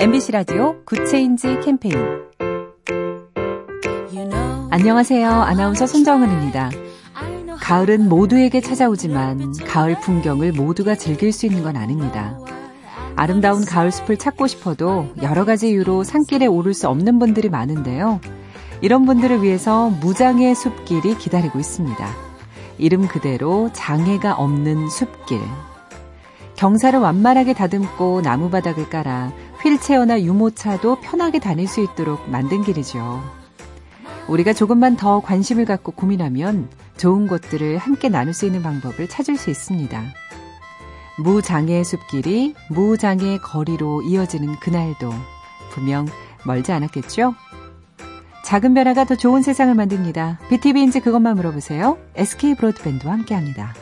MBC 라디오 Good Change 캠페인 안녕하세요. 아나운서 손정은입니다. 가을은 모두에게 찾아오지만 가을 풍경을 모두가 즐길 수 있는 건 아닙니다. 아름다운 가을 숲을 찾고 싶어도 여러 가지 이유로 산길에 오를 수 없는 분들이 많은데요. 이런 분들을 위해서 무장애 숲길이 기다리고 있습니다. 이름 그대로 장애가 없는 숲길. 경사를 완만하게 다듬고 나무바닥을 깔아 휠체어나 유모차도 편하게 다닐 수 있도록 만든 길이죠. 우리가 조금만 더 관심을 갖고 고민하면 좋은 것들을 함께 나눌 수 있는 방법을 찾을 수 있습니다. 무장애의 숲길이 무장애의 거리로 이어지는 그날도 분명 멀지 않았겠죠? 작은 변화가 더 좋은 세상을 만듭니다. BTV인지 그것만 물어보세요. SK 브로드밴드와 함께합니다.